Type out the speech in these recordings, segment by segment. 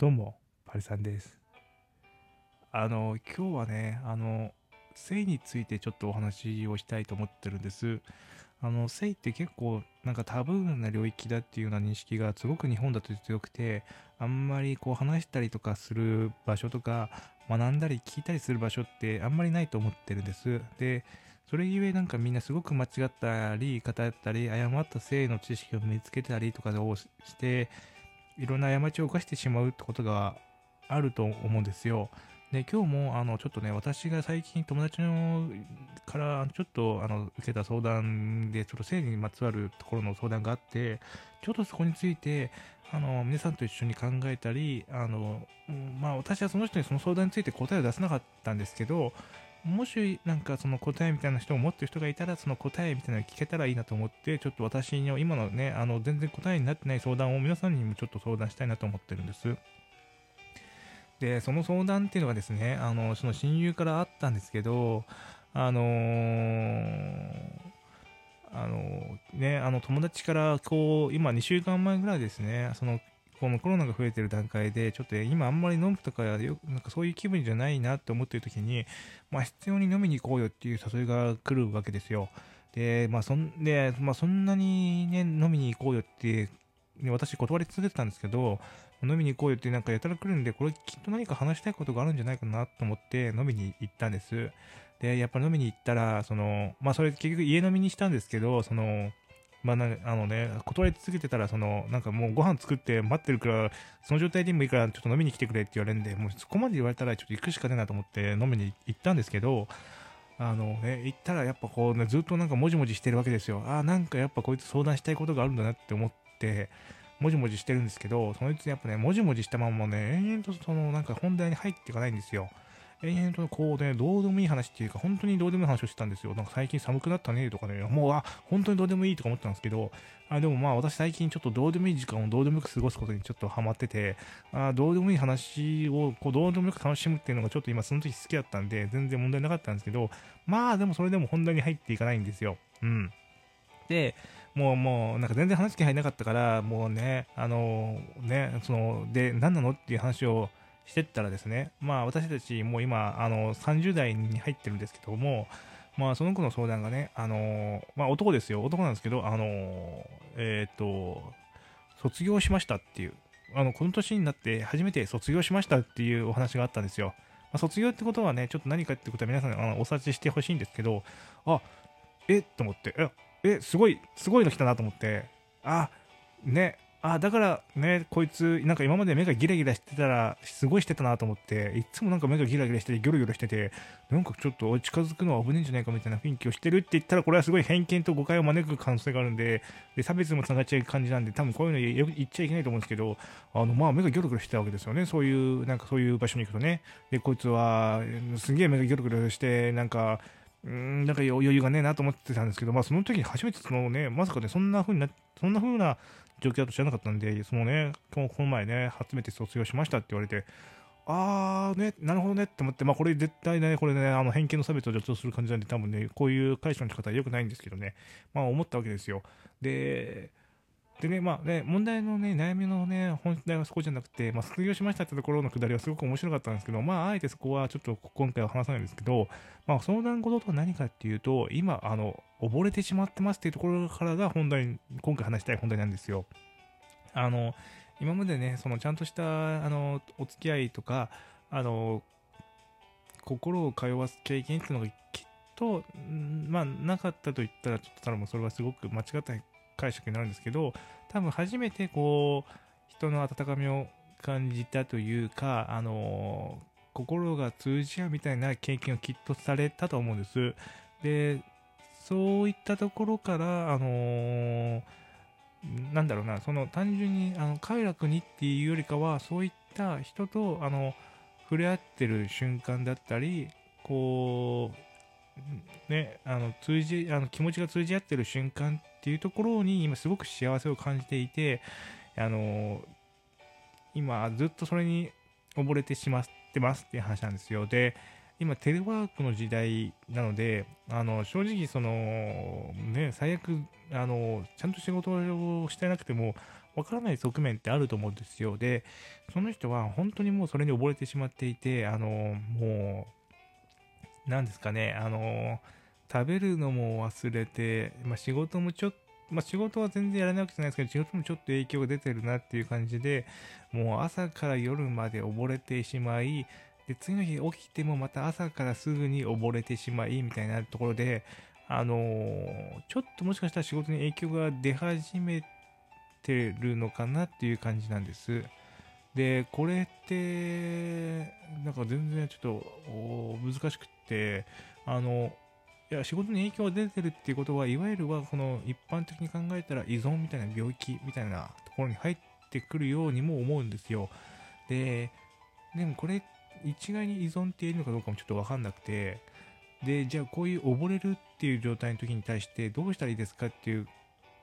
どうも、パリさんです。あの、今日はね、あの、性についてちょっとお話をしたいと思ってるんです。あの、性って結構なんかタブーな領域だっていうような認識がすごく日本だと強くて、あんまりこう話したりとかする場所とか、学んだり聞いたりする場所ってあんまりないと思ってるんです。で、それゆえなんかみんなすごく間違ったり、偏ったり、誤った性の知識を見つけたりとかをして、いろんな過ちを犯してしまうってことがあると思うんですよ。で、今日も、あの、ちょっとね、私が最近友達のから、ちょっと、あの、受けた相談で、ちょっと性にまつわるところの相談があって、ちょっとそこについて、あの、皆さんと一緒に考えたり、あの、まあ、私はその人にその相談について答えを出せなかったんですけど、もしなんかその答えみたいな人を持ってる人がいたらその答えみたいなの聞けたらいいなと思ってちょっと私の今のねあの全然答えになってない相談を皆さんにもちょっと相談したいなと思ってるんです。でその相談っていうのがですねあのその親友からあったんですけどあのーあのねあの友達からこう今2週間前ぐらいですねそのこのコロナが増えてる段階で、ちょっと今あんまり飲むとか、なんかそういう気分じゃないなって思ってる時に、まあ必要に飲みに行こうよっていう誘いが来るわけですよ。で、まあそんで、まあそんなにね、飲みに行こうよって、ね、私断り続けてたんですけど、飲みに行こうよってなんかやたら来るんで、これきっと何か話したいことがあるんじゃないかなと思って飲みに行ったんです。で、やっぱり飲みに行ったら、その、まあそれ結局家飲みにしたんですけど、その、まあな、あのね、断り続けてたら、その、なんかもうご飯作って待ってるから、その状態でもいいから、ちょっと飲みに来てくれって言われるんで、もうそこまで言われたら、ちょっと行くしかねえなと思って飲みに行ったんですけど、あのね、行ったらやっぱこうね、ずっとなんかもじもじしてるわけですよ。ああ、なんかやっぱこいつ相談したいことがあるんだなって思って、もじもじしてるんですけど、そのうちやっぱね、もじもじしたままね、延々とそのなんか本題に入っていかないんですよ。延々とこうね、どうでもいい話っていうか、本当にどうでもいい話をしてたんですよ。なんか最近寒くなったねとかね、もう、あ、本当にどうでもいいとか思ってたんですけど、あ、でもまあ私最近ちょっとどうでもいい時間をどうでもよく過ごすことにちょっとハマってて、あどうでもいい話をこうどうでもよく楽しむっていうのがちょっと今その時好きだったんで、全然問題なかったんですけど、まあでもそれでも本題に入っていかないんですよ。うん。で、もうもうなんか全然話気配なかったから、もうね、あのね、その、で、何なのっていう話をしてったらですね、まあ私たちもう今、あの、30代に入ってるんですけども、まあその子の相談がね、あのまあ男ですよ、男なんですけど、あのえっ、と、卒業しましたっていう、あの、この年になって初めて卒業しましたっていうお話があったんですよ。まあ、卒業ってことはね、ちょっと何かってことは皆さんあのお察ししてほしいんですけど、あ、えと思って、え、え、すごい、すごいの来たなと思って、あ、ね、あ、だからね、こいつ、なんか今まで目がギラギラしてたら、すごいしてたなと思って、いつもなんか目がギラギラしてて、ギョロギョロしてて、なんかちょっと近づくのは危ねえんじゃないかみたいな雰囲気をしてるって言ったら、これはすごい偏見と誤解を招く可能性があるんで、で差別もつながっちゃう感じなんで、多分こういうの言言っちゃいけないと思うんですけど、あの、まあ、目がギョロギョロしてたわけですよね。そういう、なんかそういう場所に行くとね。で、こいつは、すげえ目がギョロギョロして、なんか、うん、なんか余裕がねえなと思ってたんですけど、まあその時に初めてそのね、まさかね、そんな風にな、そんな風な状況だと知らなかったんで、そのね、このこの前ね、初めて卒業しましたって言われて、あーね、なるほどねって思って、まあこれ絶対ね、これね、あの偏見の差別を助長する感じなんで、多分ね、こういう解消の仕方は良くないんですけどね、まあ思ったわけですよ。で、でね、まあね、問題のね、悩みのね、本題はそこじゃなくて、まあ、卒業しましたってところのくだりはすごく面白かったんですけど、まあ、あえてそこはちょっと今回は話さないんですけど、まあ、相談事とは何かっていうと、今、あの、溺れてしまってますっていうところからが本題、今回話したい本題なんですよ。あの、今までね、そのちゃんとした、あの、お付き合いとか、あの、心を通わす経験っていうのがきっと、まあ、なかったと言ったら、ちょっと多分それはすごく間違った解釈になるんですけど、多分初めてこう、人の温かみを感じたというか、あの心が通じ合うみたいな経験をきっとされたと思うんです。で、そういったところから、あのなんだろうな、その単純にあの快楽にっていうよりかは、そういった人とあの触れ合ってる瞬間だったり、こう、ね、あの通じあの気持ちが通じ合ってる瞬間っていうところに今すごく幸せを感じていて、あの今ずっとそれに溺れてしまってますっていう話なんですよ。で、今テレワークの時代なので、あの正直そのね、最悪、あのちゃんと仕事をしてなくても、わからない側面ってあると思うんですよ。で、その人は本当にもうそれに溺れてしまっていて、あの、もう、なんですかね、あの、食べるのも忘れて、まあ、仕事もちょっと、まあ、仕事は全然やらなくてないですけど、仕事もちょっと影響が出てるなっていう感じで、もう朝から夜まで溺れてしまい、で、次の日起きてもまた朝からすぐに溺れてしまい、みたいなところで、あのー、ちょっともしかしたら仕事に影響が出始めてるのかなっていう感じなんです。で、これって、なんか全然ちょっと難しくって、あの、いや仕事に影響が出てるっていうことはいわゆるはこの一般的に考えたら依存みたいな病気みたいなところに入ってくるようにも思うんですよ。ででもこれ一概に依存って言えるのかどうかもちょっとわかんなくて。でじゃあこういう溺れるっていう状態の時に対してどうしたらいいですかっていう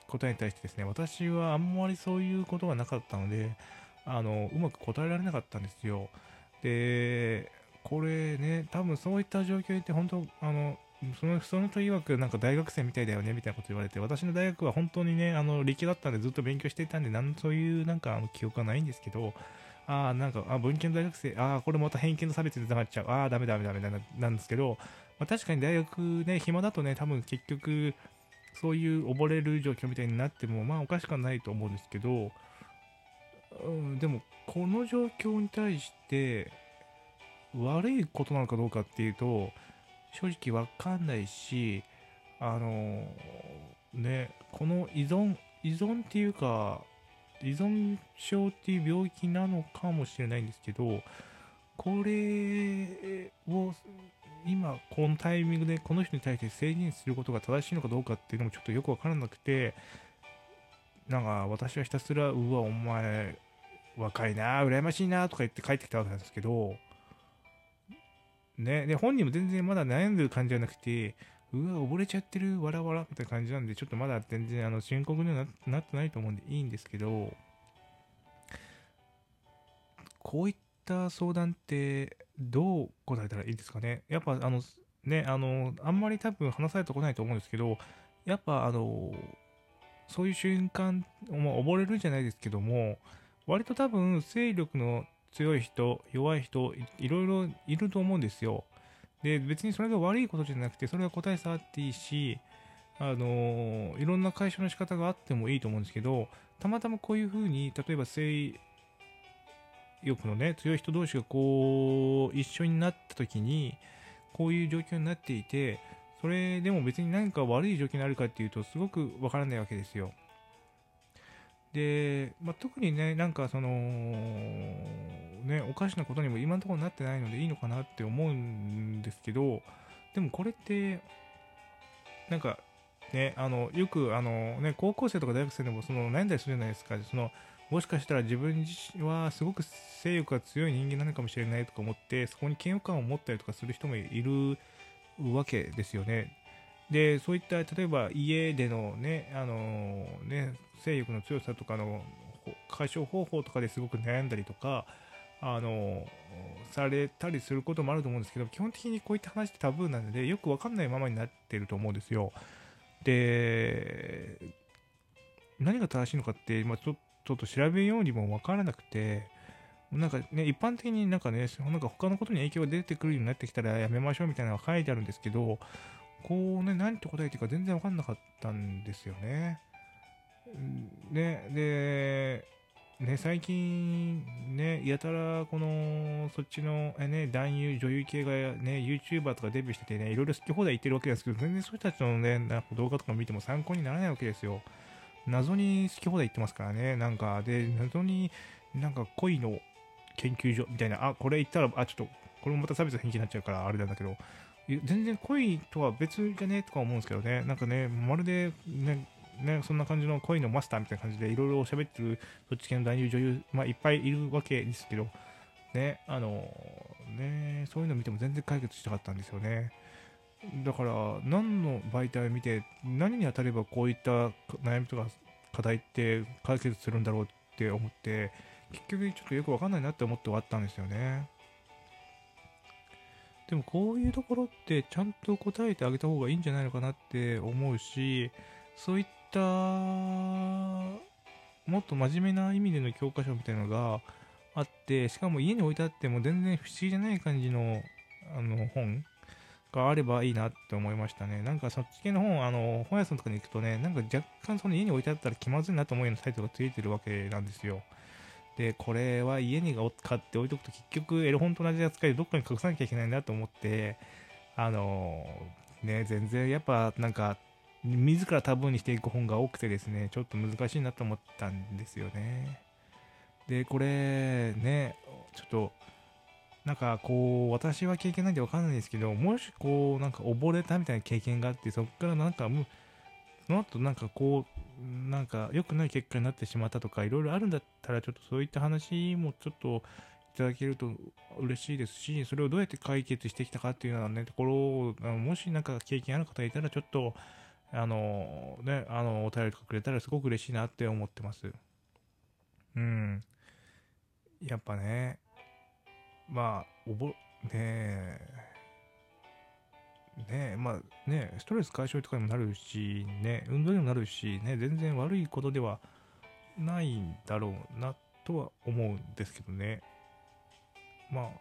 答えに対してですね私はあんまりそういうことがなかったのであのうまく答えられなかったんですよ。でこれね多分そういった状況って本当あのそのその人曰くなんか大学生みたいだよねみたいなこと言われて私の大学は本当にねあの理系だったんでずっと勉強していたんでなんそういうなんかあの記憶はないんですけどああなんかあ文系の大学生ああこれまた偏見の差別につながっちゃうああダメダメダメなんですけど、まあ、確かに大学ね暇だとね多分結局そういう溺れる状況みたいになってもまあおかしくはないと思うんですけど、うん、でもこの状況に対して悪いことなのかどうかっていうと正直わかんないし、あのね、この依存、依存っていうか、依存症っていう病気なのかもしれないんですけど、これを今このタイミングでこの人に対して制限することが正しいのかどうかっていうのもちょっとよくわからなくて、なんか私はひたすら、うわ、お前、若いな、羨ましいなとか言って帰ってきたわけなんですけど、ね、で、本人も全然まだ悩んでる感じじゃなくて、うわ、溺れちゃってる、わらわら、みたいな感じなんで、ちょっとまだ全然、あの、深刻にはなってないと思うんでいいんですけど、こういった相談って、どう答えたらいいですかね？やっぱ、あの、ね、あの、あんまり多分話されてこないと思うんですけど、やっぱ、あの、そういう瞬間、まあ、溺れるじゃないですけども、割と多分、勢力の強い人、弱い人、いろいろいると思うんですよ。で、別にそれが悪いことじゃなくて、それが答えさあっていいし、あのいろんな解消の仕方があってもいいと思うんですけど、たまたまこういうふうに、例えば性欲のね、強い人同士がこう、一緒になった時に、こういう状況になっていて、それでも別に何か悪い状況になるかっていうと、すごくわからないわけですよ。で、まあ、特にね、なんかその、ね、おかしなことにも今のところなってないのでいいのかなって思うんですけど、でもこれって、なんか、ね、あの、よく、あの、ね、高校生とか大学生でも、その、悩んだりするじゃないですか。その、もしかしたら自分自身はすごく性欲が強い人間なのかもしれないとか思って、そこに嫌悪感を持ったりとかする人もいるわけですよね。で、そういった、例えば家でのね、あのね、性欲の強さとかの解消方法とかですごく悩んだりとか、あのされたりすることもあると思うんですけど、基本的にこういった話ってタブーなので、よくわかんないままになってると思うんですよ。で、何が正しいのかって、まあ、ちょっと調べようにもわからなくて、なんかね、一般的になんかね、なんか他のことに影響が出てくるようになってきたらやめましょうみたいなのが書いてあるんですけど、こうね、何て答えていか全然わかんなかったんですよね。ね、で、ね、最近、ね、やたら、この、そっちの、ね、男優、女優系がね、YouTuber とかデビューしててね、いろいろ好き放題言ってるわけですけど、全然そういう人たちのね、なんか動画とか見ても参考にならないわけですよ。謎に好き放題言ってますからね、なんか、で、謎になんか恋の研究所みたいな、あ、これ言ったら、あ、ちょっと、これもまた差別の返事になっちゃうからあれなんだけど、全然恋とは別じゃね？えとか思うんですけどね、なんかね、まるでね、ね、そんな感じの恋のマスターみたいな感じでいろいろ喋ってるそっち系の男優女優、まあ、いっぱいいるわけですけど、ね、あの、ね、そういうの見ても全然解決したかったんですよね。だから、何の媒体を見て、何に当たればこういった悩みとか課題って解決するんだろうって思って、結局ちょっとよくわかんないなって思って終わったんですよね。でもこういうところってちゃんと答えてあげた方がいいんじゃないのかなって思うし、そういったもっと真面目な意味での教科書みたいなのがあってしかも家に置いてあっても全然不思議じゃない感じのあの本があればいいなって思いましたね。なんかそっち系の本、あの本屋さんとかに行くとね、なんか若干その家に置いてあったら気まずいなと思うようなサイトルがついてるわけなんですよ。で、これは家に買って置いとくと結局エロ本と同じ扱いでどっかに隠さなきゃいけないなと思って、あのね、全然やっぱなんか自らタブーにしていく本が多くてですね、ちょっと難しいなと思ったんですよね。で、これね、ちょっと、なんかこう、私は経験ないんでわかんないんですけど、もしこう、なんか溺れたみたいな経験があって、そこからなんかもう、その後なんかこう、なんか良くない結果になってしまったとか、いろいろあるんだったら、ちょっとそういった話もちょっといただけると嬉しいですし、それをどうやって解決してきたかっていうようなね、ところを、もしなんか経験ある方いたら、ちょっと、あの、ね、あの、お便りとかくれたらすごく嬉しいなって思ってます。うん。やっぱね、まあ、おぼ、ねえ、ねえまあね、ストレス解消とかにもなるし、ね、運動にもなるし、ね、全然悪いことではないんだろうなとは思うんですけどね。まあ、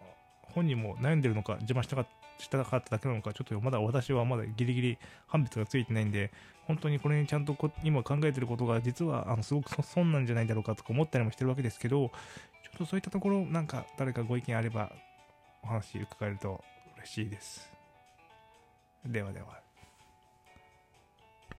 本人も悩んでるのか、自慢したかしたかっただけなのか、ちょっとまだ私はまだギリギリ判別がついてないんで、本当にこれにちゃんと今考えてることが実はあのすごく損なんじゃないだろうかとか思ったりもしてるわけですけど、ちょっとそういったところ、なんか誰かご意見あればお話伺えると嬉しいです。ではでは。